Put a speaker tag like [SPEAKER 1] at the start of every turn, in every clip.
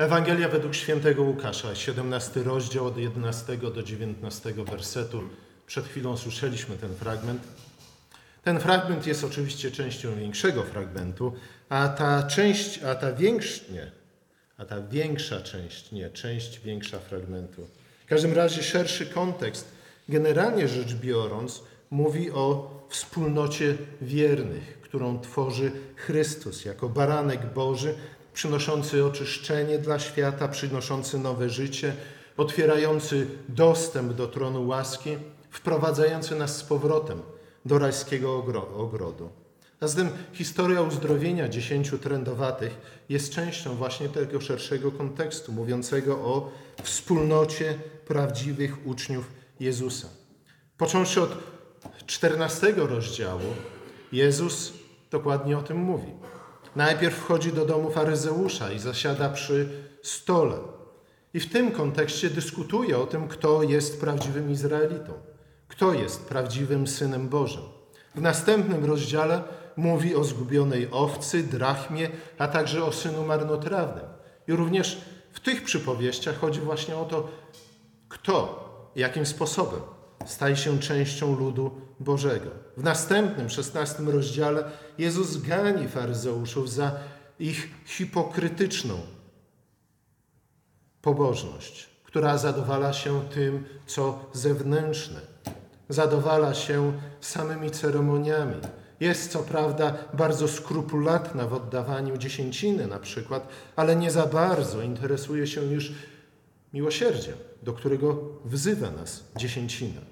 [SPEAKER 1] Ewangelia według świętego Łukasza, 17 rozdział od 11 do 19 wersetu. Przed chwilą słyszeliśmy ten fragment. Ten fragment jest oczywiście częścią większego fragmentu, a ta część, a ta większa, nie, a ta większa część, nie, część większa fragmentu. W każdym razie szerszy kontekst, generalnie rzecz biorąc, mówi o wspólnocie wiernych, którą tworzy Chrystus jako baranek Boży, przynoszący oczyszczenie dla świata, przynoszący nowe życie, otwierający dostęp do tronu łaski, wprowadzający nas z powrotem do rajskiego ogrodu. A zatem historia uzdrowienia dziesięciu trędowatych jest częścią właśnie tego szerszego kontekstu, mówiącego o wspólnocie prawdziwych uczniów Jezusa. Począwszy od 14 rozdziału, Jezus dokładnie o tym mówi. Najpierw wchodzi do domu faryzeusza i zasiada przy stole. I w tym kontekście dyskutuje o tym, kto jest prawdziwym Izraelitą, kto jest prawdziwym synem Bożym. W następnym rozdziale mówi o zgubionej owcy, drachmie, a także o synu marnotrawnym. I również w tych przypowieściach chodzi właśnie o to, kto, jakim sposobem staje się częścią ludu Bożego. W następnym, szesnastym rozdziale Jezus gani faryzeuszów za ich hipokrytyczną pobożność, która zadowala się tym, co zewnętrzne, zadowala się samymi ceremoniami. Jest co prawda bardzo skrupulatna w oddawaniu dziesięciny na przykład, ale nie za bardzo interesuje się już miłosierdziem, do którego wzywa nas dziesięcina.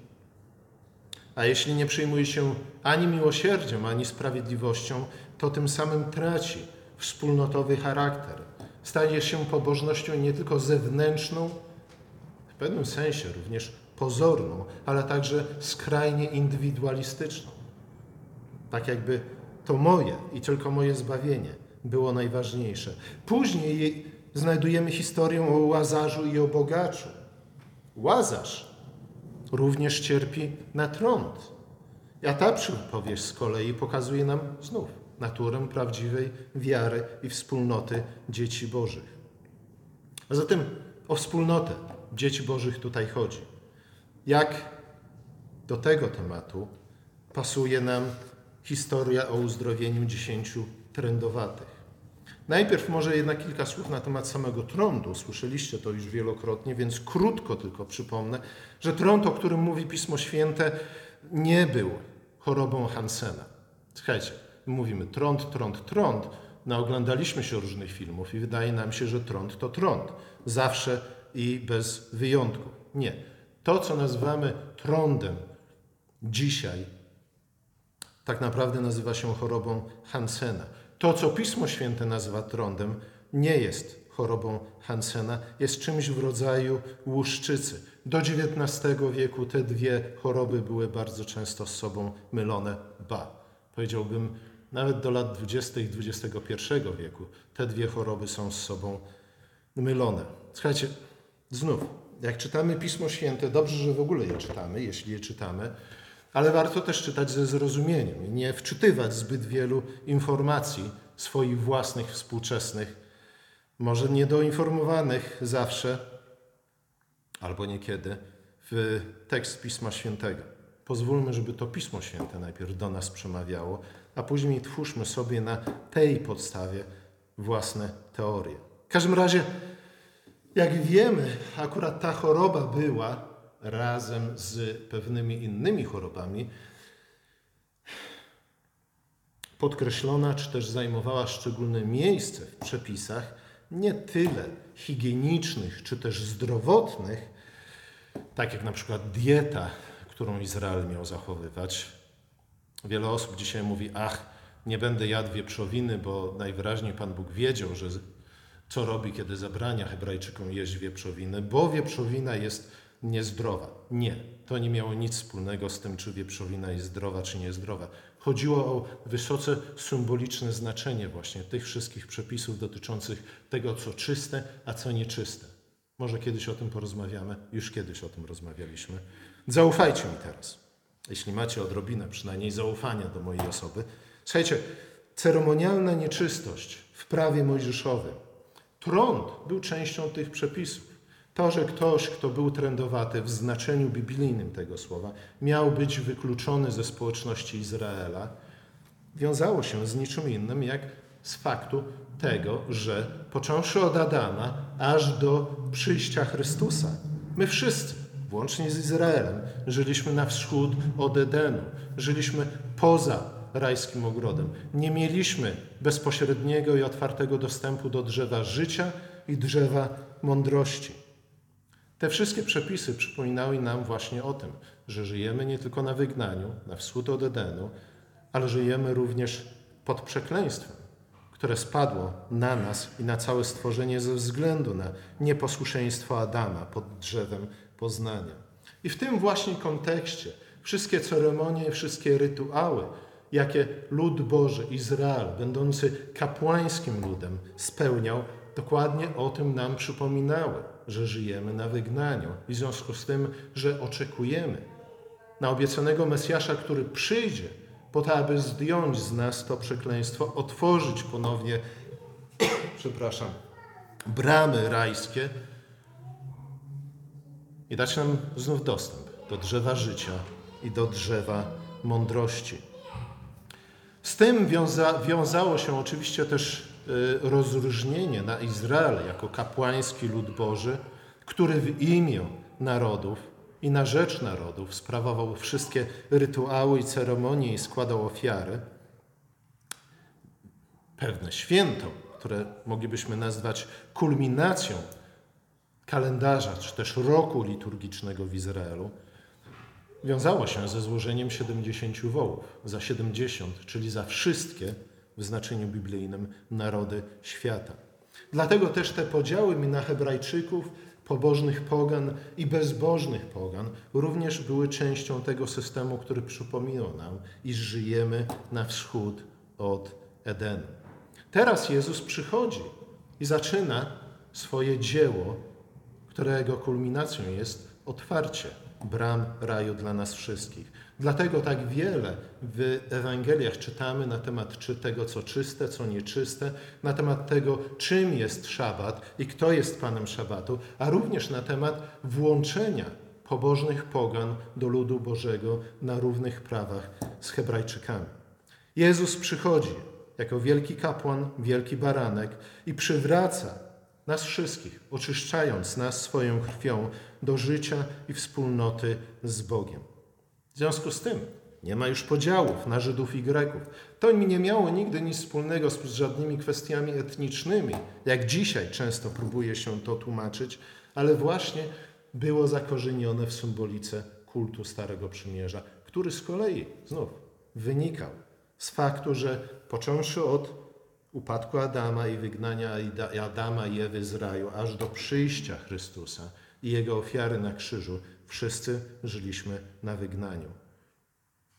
[SPEAKER 1] A jeśli nie przyjmuje się ani miłosierdziem, ani sprawiedliwością, to tym samym traci wspólnotowy charakter. Staje się pobożnością nie tylko zewnętrzną, w pewnym sensie również pozorną, ale także skrajnie indywidualistyczną. Tak jakby to moje i tylko moje zbawienie było najważniejsze. Później znajdujemy historię o Łazarzu i o bogaczu. Łazarz również cierpi na trąd. A ta przypowieść z kolei pokazuje nam znów naturę prawdziwej wiary i wspólnoty dzieci Bożych. A zatem o wspólnotę dzieci Bożych tutaj chodzi. Jak do tego tematu pasuje nam historia o uzdrowieniu dziesięciu trędowatych. Najpierw może jednak kilka słów na temat samego trądu. Słyszeliście to już wielokrotnie, więc krótko tylko przypomnę, że trąd, o którym mówi Pismo Święte, nie był chorobą Hansena. Słuchajcie, mówimy trąd, trąd, trąd. Naoglądaliśmy się różnych filmów i wydaje nam się, że trąd to trąd. Zawsze i bez wyjątku. Nie. To, co nazywamy trądem dzisiaj, tak naprawdę nazywa się chorobą Hansena. To, co Pismo Święte nazywa trądem, nie jest chorobą Hansena, jest czymś w rodzaju łuszczycy. Do XIX wieku te dwie choroby były bardzo często z sobą mylone. Ba, powiedziałbym, nawet do lat 20. XXI wieku te dwie choroby są z sobą mylone. Słuchajcie, znów, jak czytamy Pismo Święte, dobrze, że w ogóle je czytamy, jeśli je czytamy, ale warto też czytać ze zrozumieniem i nie wczytywać zbyt wielu informacji swoich własnych, współczesnych, może niedoinformowanych zawsze, albo niekiedy, w tekst Pisma Świętego. Pozwólmy, żeby to Pismo Święte najpierw do nas przemawiało, a później twórzmy sobie na tej podstawie własne teorie. W każdym razie, jak wiemy, akurat ta choroba była razem z pewnymi innymi chorobami podkreślona, czy też zajmowała szczególne miejsce w przepisach, nie tyle higienicznych, czy też zdrowotnych, tak jak na przykład dieta, którą Izrael miał zachowywać. Wiele osób dzisiaj mówi, ach, nie będę jadł wieprzowiny, bo najwyraźniej Pan Bóg wiedział, że co robi, kiedy zabrania Hebrajczykom jeść wieprzowiny, bo wieprzowina jest niezdrowa. Nie, to nie miało nic wspólnego z tym, czy wieprzowina jest zdrowa, czy niezdrowa. Chodziło o wysoce symboliczne znaczenie właśnie tych wszystkich przepisów dotyczących tego, co czyste, a co nieczyste. Może kiedyś o tym porozmawiamy, już kiedyś o tym rozmawialiśmy. Zaufajcie mi teraz, jeśli macie odrobinę przynajmniej zaufania do mojej osoby. Słuchajcie, ceremonialna nieczystość w prawie mojżeszowym Trąd był częścią tych przepisów. To, że ktoś, kto był trędowaty w znaczeniu biblijnym tego słowa, miał być wykluczony ze społeczności Izraela, wiązało się z niczym innym jak z faktu tego, że począwszy od Adama aż do przyjścia Chrystusa, my wszyscy, włącznie z Izraelem, żyliśmy na wschód od Edenu, żyliśmy poza rajskim ogrodem. Nie mieliśmy bezpośredniego i otwartego dostępu do drzewa życia i drzewa mądrości. Te wszystkie przepisy przypominały nam właśnie o tym, że żyjemy nie tylko na wygnaniu, na wschód od Edenu, ale żyjemy również pod przekleństwem, które spadło na nas i na całe stworzenie ze względu na nieposłuszeństwo Adama pod drzewem poznania. I w tym właśnie kontekście wszystkie ceremonie, wszystkie rytuały, jakie lud Boży, Izrael, będący kapłańskim ludem, spełniał, dokładnie o tym nam przypominały, że żyjemy na wygnaniu i w związku z tym, że oczekujemy na obiecanego Mesjasza, który przyjdzie po to, aby zdjąć z nas to przekleństwo, otworzyć ponownie, przepraszam, bramy rajskie i dać nam znów dostęp do drzewa życia i do drzewa mądrości. Z tym wiąza, wiązało się oczywiście też rozróżnienie na Izrael jako kapłański lud Boży, który w imię narodów i na rzecz narodów sprawował wszystkie rytuały i ceremonie i składał ofiary. Pewne święto, które moglibyśmy nazwać kulminacją kalendarza czy też roku liturgicznego w Izraelu, wiązało się ze złożeniem 70 wołów. Za 70, czyli za wszystkie w znaczeniu biblijnym narody świata. Dlatego też te podziały na Hebrajczyków pobożnych pogan i bezbożnych pogan również były częścią tego systemu, który przypominał nam, iż żyjemy na wschód od Edenu. Teraz Jezus przychodzi i zaczyna swoje dzieło, którego kulminacją jest otwarcie bram raju dla nas wszystkich. Dlatego tak wiele w Ewangeliach czytamy na temat czy tego, co czyste, co nieczyste, na temat tego, czym jest szabat i kto jest Panem szabatu, a również na temat włączenia pobożnych pogan do ludu Bożego na równych prawach z Hebrajczykami. Jezus przychodzi jako wielki kapłan, wielki baranek i przywraca nas wszystkich, oczyszczając nas swoją krwią do życia i wspólnoty z Bogiem. Związku z tym nie ma już podziałów na Żydów i Greków. To nie miało nigdy nic wspólnego z żadnymi kwestiami etnicznymi, jak dzisiaj często próbuje się to tłumaczyć, ale właśnie było zakorzenione w symbolice kultu Starego Przymierza, który z kolei znów wynikał z faktu, że począwszy od upadku Adama i wygnania Adama i Ewy z raju, aż do przyjścia Chrystusa i Jego ofiary na krzyżu, wszyscy żyliśmy na wygnaniu.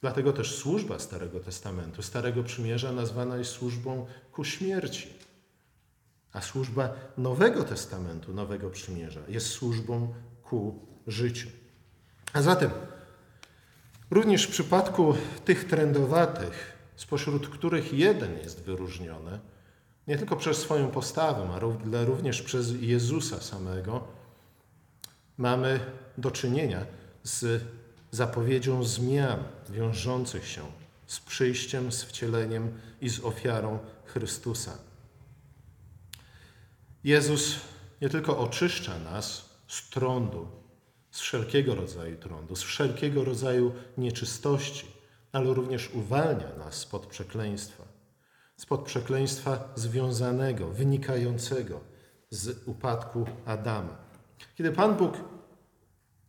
[SPEAKER 1] Dlatego też służba Starego Testamentu, Starego Przymierza nazwana jest służbą ku śmierci. A służba Nowego Testamentu, Nowego Przymierza jest służbą ku życiu. A zatem również w przypadku tych trendowatych spośród których jeden jest wyróżniony, nie tylko przez swoją postawę, ale również przez Jezusa samego, mamy do czynienia z zapowiedzią zmian wiążących się z przyjściem, z wcieleniem i z ofiarą Chrystusa. Jezus nie tylko oczyszcza nas z trądu, z wszelkiego rodzaju trądu, z wszelkiego rodzaju nieczystości, ale również uwalnia nas spod przekleństwa. Spod przekleństwa związanego, wynikającego z upadku Adama. Kiedy Pan Bóg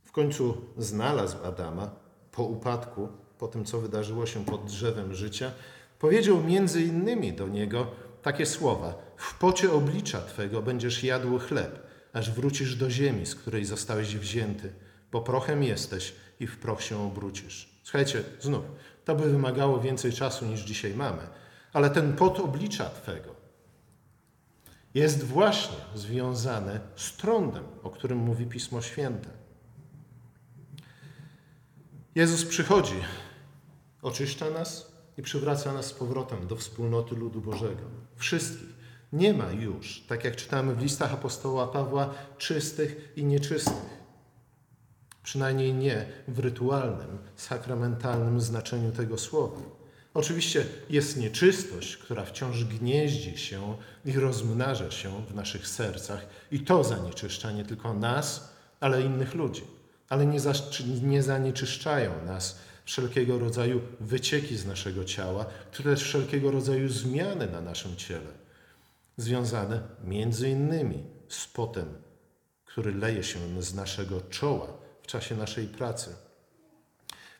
[SPEAKER 1] w końcu znalazł Adama po upadku, po tym, co wydarzyło się pod drzewem życia, powiedział między innymi do niego takie słowa: W pocie oblicza twego będziesz jadł chleb, aż wrócisz do ziemi, z której zostałeś wzięty, bo prochem jesteś i w proch się obrócisz. Słuchajcie, znów, to by wymagało więcej czasu niż dzisiaj mamy. Ale ten pot oblicza Twego jest właśnie związany z trądem, o którym mówi Pismo Święte. Jezus przychodzi, oczyszcza nas i przywraca nas z powrotem do wspólnoty ludu Bożego. Wszystkich. Nie ma już, tak jak czytamy w listach apostoła Pawła, czystych i nieczystych. Przynajmniej nie w rytualnym, sakramentalnym znaczeniu tego słowa. Oczywiście jest nieczystość, która wciąż gnieździ się i rozmnaża się w naszych sercach, i to zanieczyszcza nie tylko nas, ale innych ludzi. Ale nie, nie zanieczyszczają nas wszelkiego rodzaju wycieki z naszego ciała, czy też wszelkiego rodzaju zmiany na naszym ciele, związane między innymi z potem, który leje się z naszego czoła w czasie naszej pracy.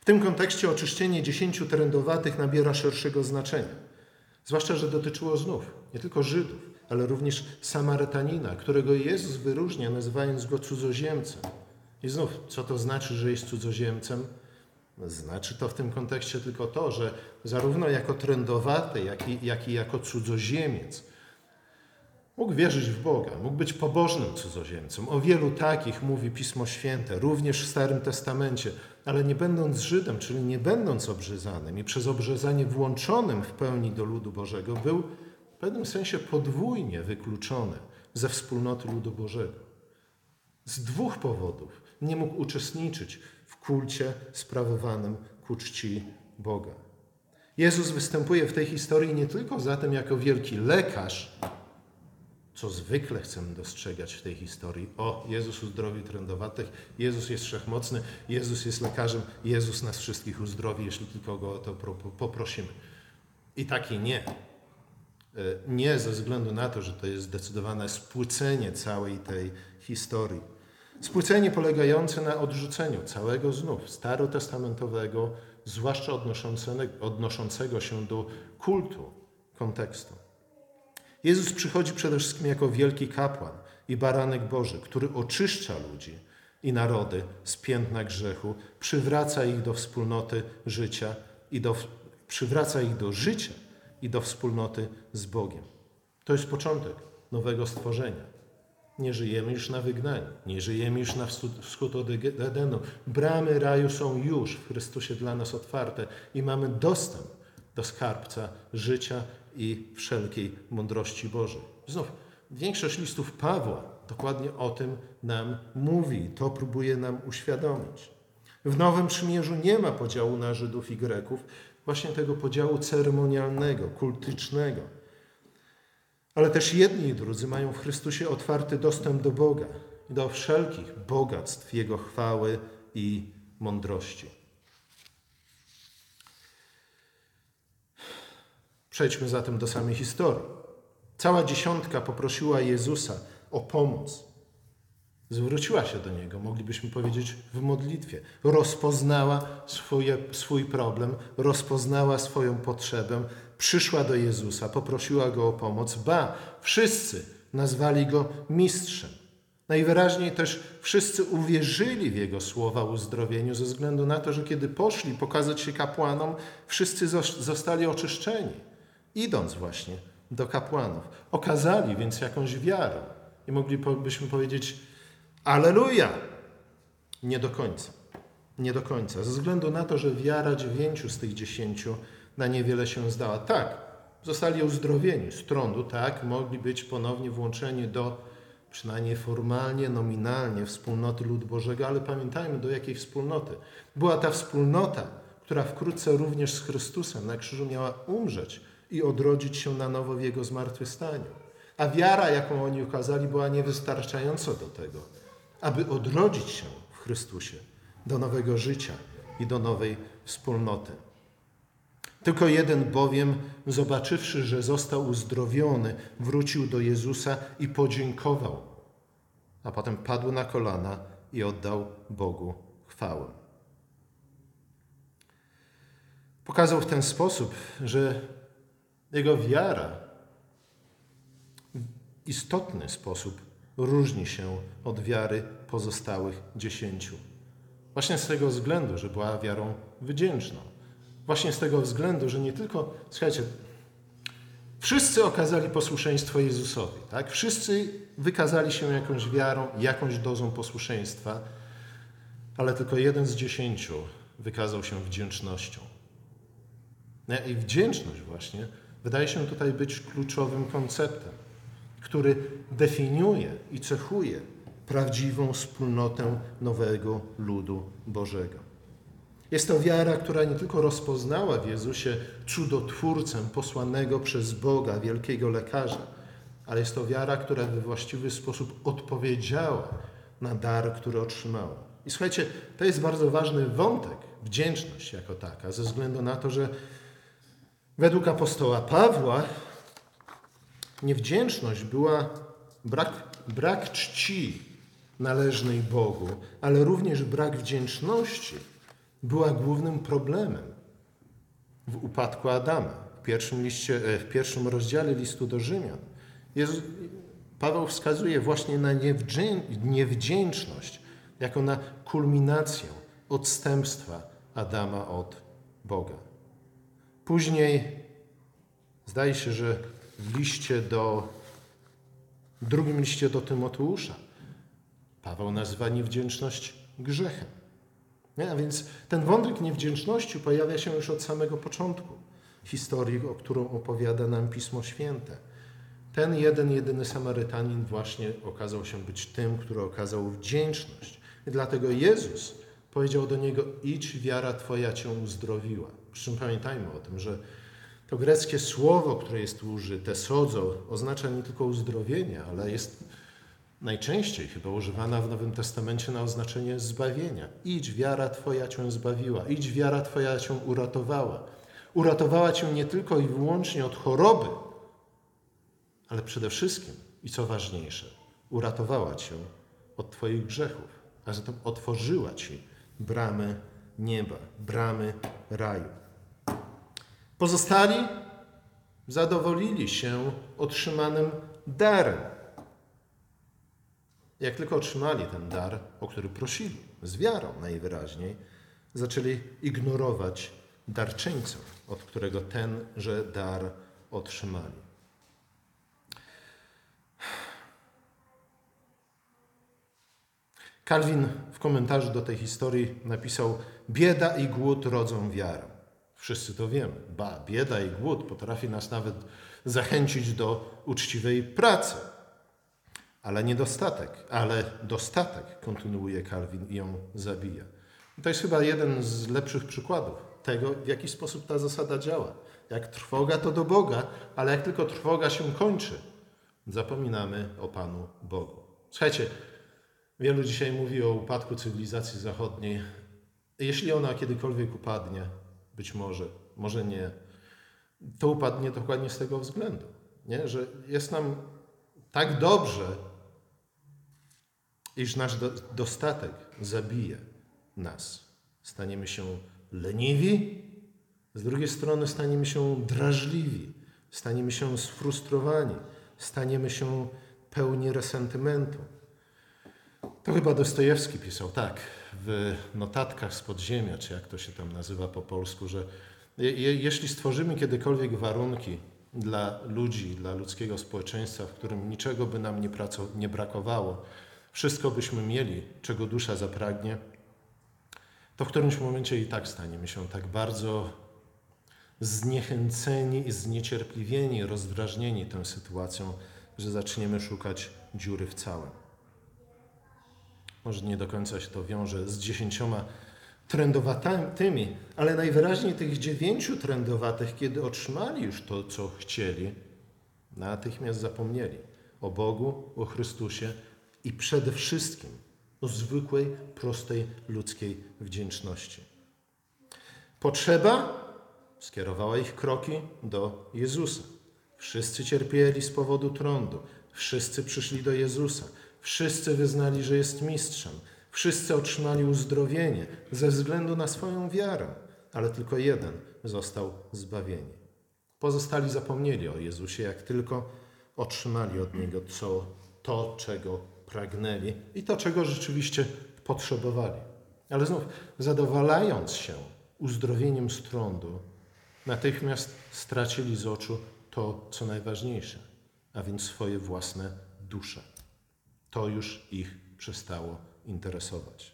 [SPEAKER 1] W tym kontekście oczyszczenie dziesięciu trędowatych nabiera szerszego znaczenia. Zwłaszcza, że dotyczyło znów nie tylko Żydów, ale również Samarytanina, którego Jezus wyróżnia, nazywając go cudzoziemcem. I znów, co to znaczy, że jest cudzoziemcem? Znaczy to w tym kontekście tylko to, że zarówno jako trędowaty, jak i, jak i jako cudzoziemiec mógł wierzyć w Boga, mógł być pobożnym cudzoziemcem. O wielu takich mówi Pismo Święte, również w Starym Testamencie, ale nie będąc Żydem, czyli nie będąc obrzezanym i przez obrzezanie włączonym w pełni do ludu Bożego, był w pewnym sensie podwójnie wykluczony ze wspólnoty ludu Bożego. Z dwóch powodów nie mógł uczestniczyć w kulcie sprawowanym ku czci Boga. Jezus występuje w tej historii nie tylko zatem jako wielki lekarz, co zwykle chcemy dostrzegać w tej historii. O, Jezus uzdrowi trędowatych, Jezus jest wszechmocny, Jezus jest lekarzem, Jezus nas wszystkich uzdrowi, jeśli tylko Go o to poprosimy. I taki nie. E, nie ze względu na to, że to jest zdecydowane spłycenie całej tej historii. Spłycenie polegające na odrzuceniu całego znów starotestamentowego, zwłaszcza odnoszącego się do kultu kontekstu. Jezus przychodzi przede wszystkim jako wielki kapłan i baranek Boży, który oczyszcza ludzi i narody z piętna grzechu, przywraca ich do wspólnoty życia i do, przywraca ich do życia i do wspólnoty z Bogiem. To jest początek nowego stworzenia. Nie żyjemy już na wygnaniu, nie żyjemy już na wschód od Edenu. Bramy raju są już w Chrystusie dla nas otwarte i mamy dostęp do skarbca życia i wszelkiej mądrości Bożej. Znów, większość listów Pawła dokładnie o tym nam mówi, to próbuje nam uświadomić. W Nowym Przymierzu nie ma podziału na Żydów i Greków, właśnie tego podziału ceremonialnego, kultycznego. Ale też jedni i drudzy mają w Chrystusie otwarty dostęp do Boga, do wszelkich bogactw Jego chwały i mądrości. Przejdźmy zatem do samej historii. Cała dziesiątka poprosiła Jezusa o pomoc. Zwróciła się do Niego, moglibyśmy powiedzieć, w modlitwie. Rozpoznała swoje, swój problem, rozpoznała swoją potrzebę, przyszła do Jezusa, poprosiła Go o pomoc. Ba, wszyscy nazwali Go mistrzem. Najwyraźniej też wszyscy uwierzyli w Jego słowa o uzdrowieniu, ze względu na to, że kiedy poszli pokazać się kapłanom, wszyscy zostali oczyszczeni idąc właśnie do kapłanów. Okazali więc jakąś wiarę i moglibyśmy powiedzieć Aleluja! Nie do końca. Nie do końca. Ze względu na to, że wiara dziewięciu z tych dziesięciu na niewiele się zdała. Tak, zostali uzdrowieni z trądu, tak, mogli być ponownie włączeni do przynajmniej formalnie, nominalnie wspólnoty ludu Bożego, ale pamiętajmy do jakiej wspólnoty. Była ta wspólnota, która wkrótce również z Chrystusem na krzyżu miała umrzeć i odrodzić się na nowo w Jego zmartwychwstaniu. A wiara, jaką oni ukazali, była niewystarczająca do tego, aby odrodzić się w Chrystusie do nowego życia i do nowej wspólnoty. Tylko jeden bowiem, zobaczywszy, że został uzdrowiony, wrócił do Jezusa i podziękował, a potem padł na kolana i oddał Bogu chwałę. Pokazał w ten sposób, że jego wiara w istotny sposób różni się od wiary pozostałych dziesięciu. Właśnie z tego względu, że była wiarą wdzięczną. Właśnie z tego względu, że nie tylko, słuchajcie, wszyscy okazali posłuszeństwo Jezusowi, tak? Wszyscy wykazali się jakąś wiarą, jakąś dozą posłuszeństwa, ale tylko jeden z dziesięciu wykazał się wdzięcznością. I wdzięczność właśnie wydaje się tutaj być kluczowym konceptem. który definiuje i cechuje prawdziwą wspólnotę nowego ludu Bożego. Jest to wiara, która nie tylko rozpoznała w Jezusie cudotwórcę posłanego przez Boga, wielkiego lekarza, ale jest to wiara, która we właściwy sposób odpowiedziała na dar, który otrzymała. I słuchajcie, to jest bardzo ważny wątek, wdzięczność jako taka, ze względu na to, że według apostoła Pawła niewdzięczność była brak, brak czci należnej Bogu, ale również brak wdzięczności była głównym problemem w upadku Adama. W pierwszym, liście, e, w pierwszym rozdziale listu do Rzymian Paweł wskazuje właśnie na niewdzięczność jako na kulminację odstępstwa Adama od Boga. Później zdaje się, że w liście do w drugim liście do Tymoteusza Paweł nazywa niewdzięczność grzechem. Nie? A więc ten wątek niewdzięczności pojawia się już od samego początku historii, o którą opowiada nam Pismo Święte. Ten jeden, jedyny Samarytanin właśnie okazał się być tym, który okazał wdzięczność. I dlatego Jezus powiedział do niego: Idź, wiara Twoja cię uzdrowiła. Przy czym pamiętajmy o tym, że to greckie słowo, które jest tu użyte, sodzo, oznacza nie tylko uzdrowienie, ale jest najczęściej chyba używana w Nowym Testamencie na oznaczenie zbawienia. Idź, wiara Twoja cię zbawiła. Idź, wiara Twoja cię uratowała. Uratowała cię nie tylko i wyłącznie od choroby, ale przede wszystkim, i co ważniejsze, uratowała cię od Twoich grzechów, a zatem otworzyła Ci bramy nieba, bramy raju. Pozostali zadowolili się otrzymanym darem. Jak tylko otrzymali ten dar, o który prosili, z wiarą najwyraźniej, zaczęli ignorować darczyńcę, od którego tenże dar otrzymali. Kalwin w komentarzu do tej historii napisał: Bieda i głód rodzą wiarę. Wszyscy to wiemy. Ba, bieda i głód potrafi nas nawet zachęcić do uczciwej pracy. Ale niedostatek, ale dostatek, kontynuuje Kalwin i ją zabija. I to jest chyba jeden z lepszych przykładów tego, w jaki sposób ta zasada działa. Jak trwoga to do Boga, ale jak tylko trwoga się kończy, zapominamy o Panu Bogu. Słuchajcie, Wielu dzisiaj mówi o upadku cywilizacji zachodniej. Jeśli ona kiedykolwiek upadnie, być może, może nie, to upadnie dokładnie z tego względu, nie? że jest nam tak dobrze, iż nasz dostatek zabije nas. Staniemy się leniwi, z drugiej strony staniemy się drażliwi, staniemy się sfrustrowani, staniemy się pełni resentymentu. To chyba Dostojewski pisał tak w notatkach z podziemia, czy jak to się tam nazywa po polsku, że je, jeśli stworzymy kiedykolwiek warunki dla ludzi, dla ludzkiego społeczeństwa, w którym niczego by nam nie, nie brakowało, wszystko byśmy mieli, czego dusza zapragnie, to w którymś momencie i tak staniemy się tak bardzo zniechęceni i zniecierpliwieni, rozdrażnieni tą sytuacją, że zaczniemy szukać dziury w całym. Może nie do końca się to wiąże z dziesięcioma trędowatymi, ale najwyraźniej tych dziewięciu trędowatych, kiedy otrzymali już to, co chcieli, natychmiast zapomnieli o Bogu, o Chrystusie i przede wszystkim o zwykłej, prostej ludzkiej wdzięczności. Potrzeba skierowała ich kroki do Jezusa. Wszyscy cierpieli z powodu trądu, wszyscy przyszli do Jezusa. Wszyscy wyznali, że jest mistrzem. Wszyscy otrzymali uzdrowienie ze względu na swoją wiarę, ale tylko jeden został zbawieni. Pozostali zapomnieli o Jezusie, jak tylko otrzymali od Niego co, to, czego pragnęli i to, czego rzeczywiście potrzebowali. Ale znów, zadowalając się uzdrowieniem z trądu, natychmiast stracili z oczu to, co najważniejsze, a więc swoje własne dusze. To już ich przestało interesować.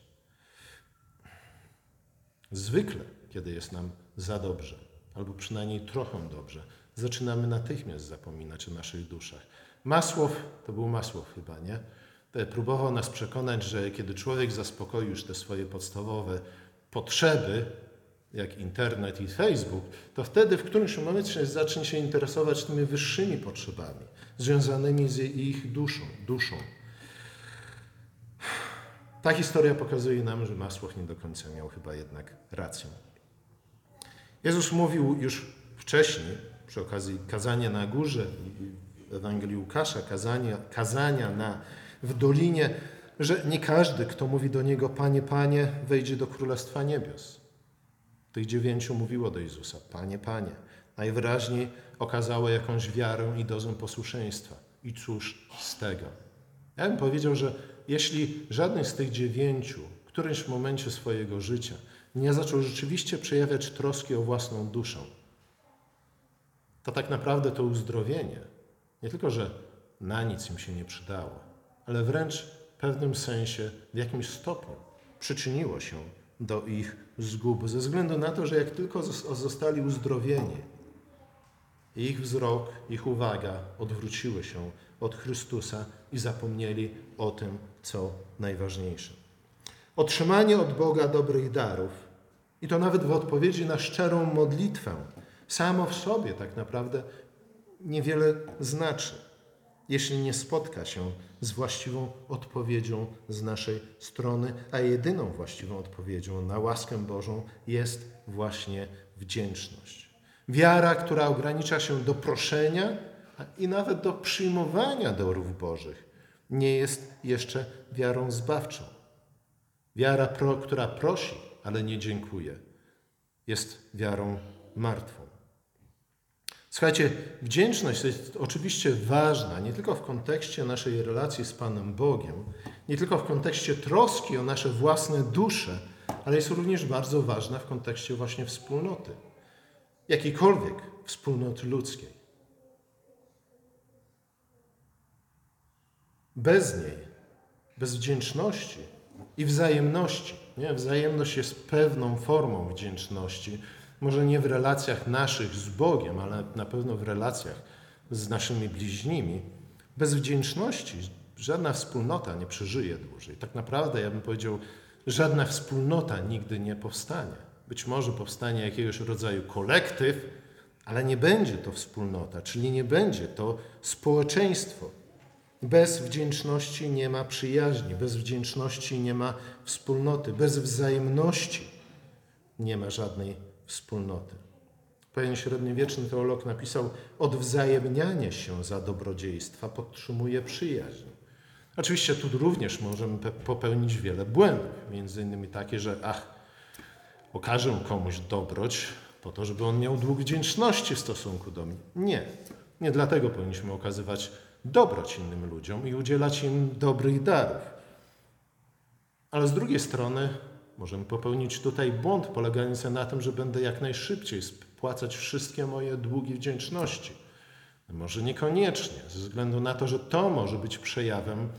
[SPEAKER 1] Zwykle, kiedy jest nam za dobrze, albo przynajmniej trochę dobrze, zaczynamy natychmiast zapominać o naszych duszach. Masłow, to był Masłow chyba, nie? Próbował nas przekonać, że kiedy człowiek zaspokoi już te swoje podstawowe potrzeby, jak internet i Facebook, to wtedy w którymś momencie zacznie się interesować tymi wyższymi potrzebami, związanymi z ich duszą, duszą. Ta historia pokazuje nam, że Masłow nie do końca miał chyba jednak rację. Jezus mówił już wcześniej, przy okazji kazania na górze, Ewangelii Łukasza, kazania, kazania na, w dolinie, że nie każdy, kto mówi do Niego Panie, Panie, wejdzie do Królestwa Niebios. Tych dziewięciu mówiło do Jezusa, Panie, Panie. Najwyraźniej okazało jakąś wiarę i dozę posłuszeństwa. I cóż z tego? Ja bym powiedział, że jeśli żaden z tych dziewięciu w którymś momencie swojego życia nie zaczął rzeczywiście przejawiać troski o własną duszę, to tak naprawdę to uzdrowienie nie tylko, że na nic im się nie przydało, ale wręcz w pewnym sensie, w jakimś stopniu przyczyniło się do ich zguby, ze względu na to, że jak tylko zostali uzdrowieni, ich wzrok, ich uwaga odwróciły się od Chrystusa i zapomnieli o tym, co najważniejsze. Otrzymanie od Boga dobrych darów, i to nawet w odpowiedzi na szczerą modlitwę, samo w sobie tak naprawdę niewiele znaczy, jeśli nie spotka się z właściwą odpowiedzią z naszej strony, a jedyną właściwą odpowiedzią na łaskę Bożą jest właśnie wdzięczność. Wiara, która ogranicza się do proszenia i nawet do przyjmowania darów Bożych, nie jest jeszcze wiarą zbawczą. Wiara, która prosi, ale nie dziękuje, jest wiarą martwą. Słuchajcie, wdzięczność jest oczywiście ważna nie tylko w kontekście naszej relacji z Panem Bogiem, nie tylko w kontekście troski o nasze własne dusze, ale jest również bardzo ważna w kontekście właśnie wspólnoty, jakiejkolwiek wspólnoty ludzkiej. Bez niej, bez wdzięczności i wzajemności, nie? wzajemność jest pewną formą wdzięczności, może nie w relacjach naszych z Bogiem, ale na pewno w relacjach z naszymi bliźnimi, bez wdzięczności żadna wspólnota nie przeżyje dłużej. Tak naprawdę, ja bym powiedział, żadna wspólnota nigdy nie powstanie. Być może powstanie jakiegoś rodzaju kolektyw, ale nie będzie to wspólnota, czyli nie będzie to społeczeństwo. Bez wdzięczności nie ma przyjaźni, bez wdzięczności nie ma wspólnoty, bez wzajemności nie ma żadnej wspólnoty. Pewien średniowieczny teolog napisał: Odwzajemnianie się za dobrodziejstwa podtrzymuje przyjaźń. Oczywiście tu również możemy popełnić wiele błędów, między innymi takie, że ach, okażę komuś dobroć po to, żeby on miał dług wdzięczności w stosunku do mnie. Nie. Nie dlatego powinniśmy okazywać dobroć innym ludziom i udzielać im dobrych darów. Ale z drugiej strony Możemy popełnić tutaj błąd polegający na tym, że będę jak najszybciej spłacać wszystkie moje długi wdzięczności. Może niekoniecznie, ze względu na to, że to może być przejawem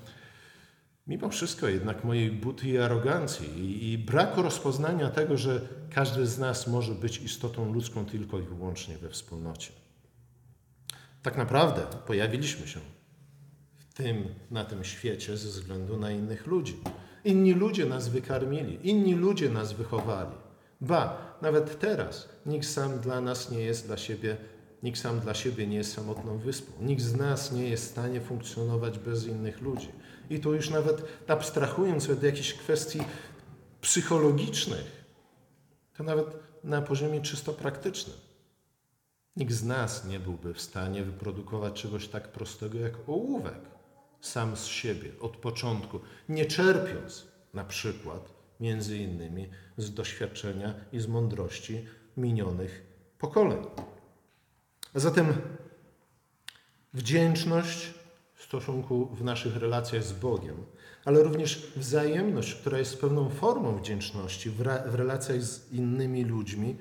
[SPEAKER 1] mimo wszystko jednak mojej buty i arogancji i, i braku rozpoznania tego, że każdy z nas może być istotą ludzką tylko i wyłącznie we wspólnocie. Tak naprawdę pojawiliśmy się w tym, na tym świecie ze względu na innych ludzi. Inni ludzie nas wykarmili, inni ludzie nas wychowali. Ba, nawet teraz nikt sam dla nas nie jest dla siebie, nikt sam dla siebie nie jest samotną wyspą. Nikt z nas nie jest w stanie funkcjonować bez innych ludzi. I tu już nawet abstrahując od jakichś kwestii psychologicznych, to nawet na poziomie czysto praktycznym. Nikt z nas nie byłby w stanie wyprodukować czegoś tak prostego jak ołówek sam z siebie od początku, nie czerpiąc na przykład między innymi z doświadczenia i z mądrości minionych pokoleń. A zatem wdzięczność w stosunku w naszych relacjach z Bogiem, ale również wzajemność, która jest pewną formą wdzięczności w, w relacjach z innymi ludźmi,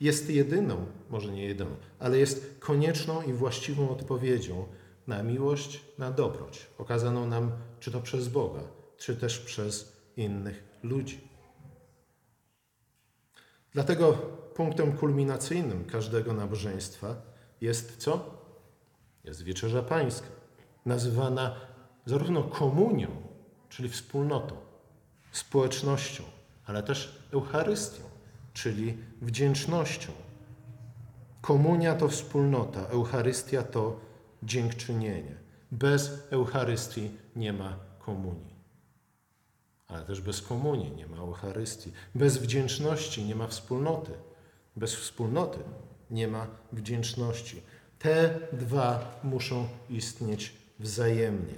[SPEAKER 1] jest jedyną, może nie jedyną, ale jest konieczną i właściwą odpowiedzią na miłość, na dobroć, okazaną nam czy to przez Boga, czy też przez innych ludzi. Dlatego punktem kulminacyjnym każdego nabożeństwa jest co? Jest wieczerza pańska. Nazywana zarówno komunią, czyli wspólnotą, społecznością, ale też Eucharystią, czyli wdzięcznością. Komunia to wspólnota, Eucharystia to dziękczynienie. Bez Eucharystii nie ma komunii. Ale też bez komunii nie ma Eucharystii. Bez wdzięczności nie ma wspólnoty. Bez wspólnoty nie ma wdzięczności. Te dwa muszą istnieć wzajemnie.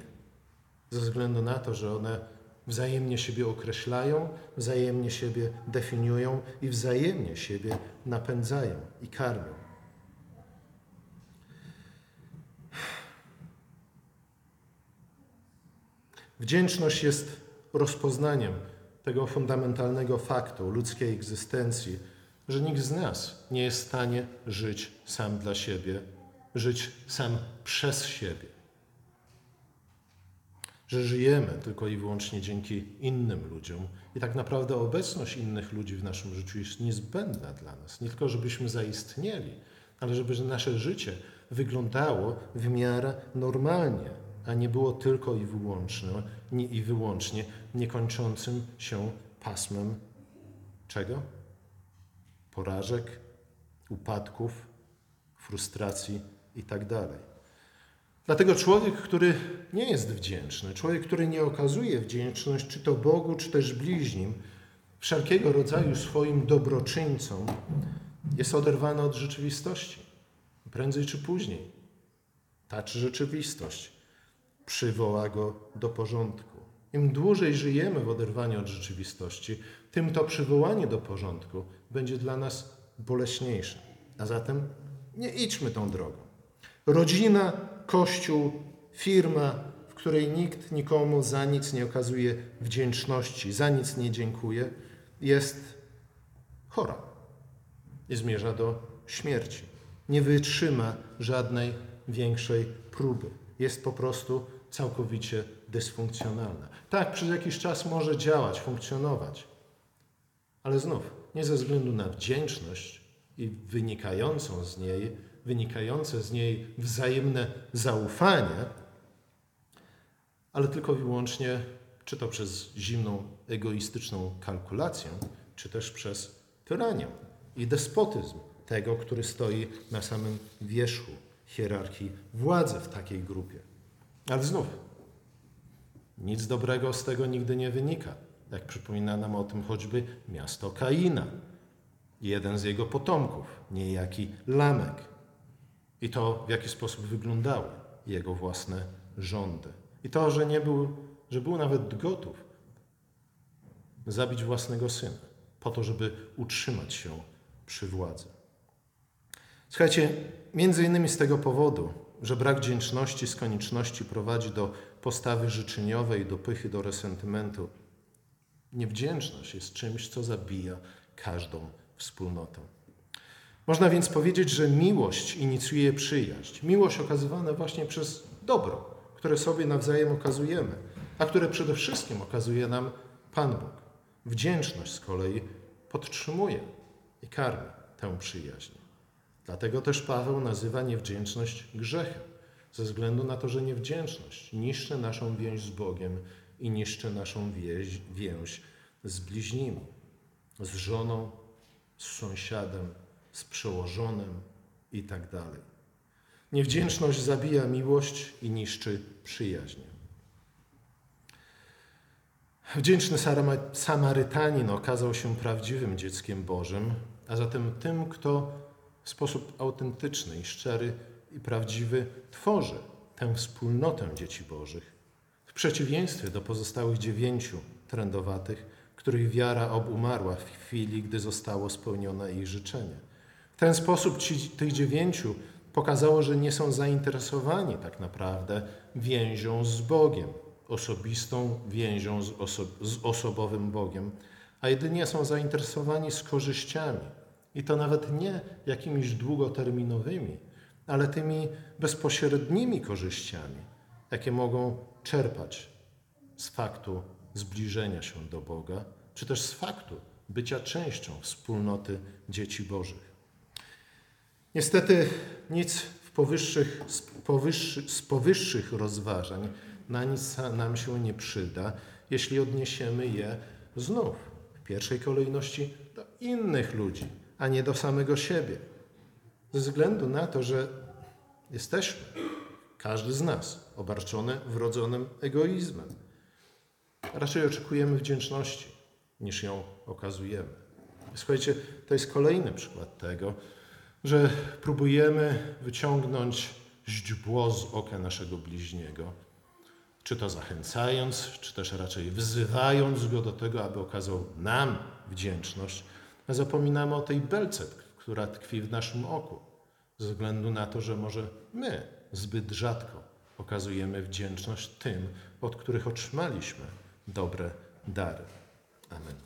[SPEAKER 1] Ze względu na to, że one wzajemnie siebie określają, wzajemnie siebie definiują i wzajemnie siebie napędzają i karmią. Wdzięczność jest rozpoznaniem tego fundamentalnego faktu ludzkiej egzystencji, że nikt z nas nie jest w stanie żyć sam dla siebie, żyć sam przez siebie. Że żyjemy tylko i wyłącznie dzięki innym ludziom i tak naprawdę obecność innych ludzi w naszym życiu jest niezbędna dla nas. Nie tylko, żebyśmy zaistnieli, ale żeby nasze życie wyglądało w miarę normalnie, a nie było tylko i wyłącznie, nie, i wyłącznie niekończącym się pasmem czego? Porażek, upadków, frustracji itd. Dlatego człowiek, który nie jest wdzięczny, człowiek, który nie okazuje wdzięczność czy to Bogu, czy też bliźnim, wszelkiego rodzaju swoim dobroczyńcom, jest oderwany od rzeczywistości. Prędzej czy później. Ta czy rzeczywistość przywoła go do porządku. Im dłużej żyjemy w oderwaniu od rzeczywistości, tym to przywołanie do porządku będzie dla nas boleśniejsze. A zatem nie idźmy tą drogą. Rodzina, kościół, firma, w której nikt nikomu za nic nie okazuje wdzięczności, za nic nie dziękuje, jest chora i zmierza do śmierci. Nie wytrzyma żadnej większej próby. Jest po prostu całkowicie dysfunkcjonalna. Tak, przez jakiś czas może działać, funkcjonować, ale znów nie ze względu na wdzięczność i wynikającą z niej, wynikające z niej wzajemne zaufanie, ale tylko i wyłącznie, czy to przez zimną, egoistyczną kalkulację, czy też przez tyranię i despotyzm tego, który stoi na samym wierzchu hierarchii władzy w takiej grupie. Ale znów, nic dobrego z tego nigdy nie wynika. Jak przypomina nam o tym choćby miasto Kaina, jeden z jego potomków, niejaki Lamek. I to, w jaki sposób wyglądały jego własne rządy. I to, że nie był, że był nawet gotów zabić własnego syna, po to, żeby utrzymać się przy władzy. Słuchajcie, między innymi z tego powodu że brak wdzięczności z konieczności prowadzi do postawy życzeniowej, do pychy, do resentymentu. Niewdzięczność jest czymś, co zabija każdą wspólnotę. Można więc powiedzieć, że miłość inicjuje przyjaźń. Miłość okazywana właśnie przez dobro, które sobie nawzajem okazujemy, a które przede wszystkim okazuje nam Pan Bóg. Wdzięczność z kolei podtrzymuje i karmi tę przyjaźń. Dlatego też Paweł nazywa niewdzięczność grzechem, ze względu na to, że niewdzięczność niszczy naszą więź z Bogiem i niszczy naszą więź, więź z bliźnimi, z żoną, z sąsiadem, z przełożonym i tak dalej. Niewdzięczność zabija miłość i niszczy przyjaźń. Wdzięczny Samarytanin okazał się prawdziwym dzieckiem Bożym, a zatem tym, kto w sposób autentyczny i szczery i prawdziwy tworzy tę wspólnotę dzieci Bożych. W przeciwieństwie do pozostałych dziewięciu trędowatych, których wiara obumarła w chwili, gdy zostało spełnione ich życzenie. Ten sposób ci, tych dziewięciu pokazało, że nie są zainteresowani tak naprawdę więzią z Bogiem, osobistą więzią z, oso z osobowym Bogiem, a jedynie są zainteresowani z korzyściami, i to nawet nie jakimiś długoterminowymi, ale tymi bezpośrednimi korzyściami, jakie mogą czerpać z faktu zbliżenia się do Boga, czy też z faktu bycia częścią wspólnoty dzieci Bożych. Niestety nic w powyższych, z, powyższy, z powyższych rozważań na nic nam się nie przyda, jeśli odniesiemy je znów w pierwszej kolejności do innych ludzi, a nie do samego siebie. Ze względu na to, że jesteśmy, każdy z nas, obarczony wrodzonym egoizmem. Raczej oczekujemy wdzięczności, niż ją okazujemy. Słuchajcie, to jest kolejny przykład tego, że próbujemy wyciągnąć źdźbło z oka naszego bliźniego, czy to zachęcając, czy też raczej wzywając go do tego, aby okazał nam wdzięczność, a zapominamy o tej belce, która tkwi w naszym oku, ze względu na to, że może my zbyt rzadko okazujemy wdzięczność tym, od których otrzymaliśmy dobre dary. Amen.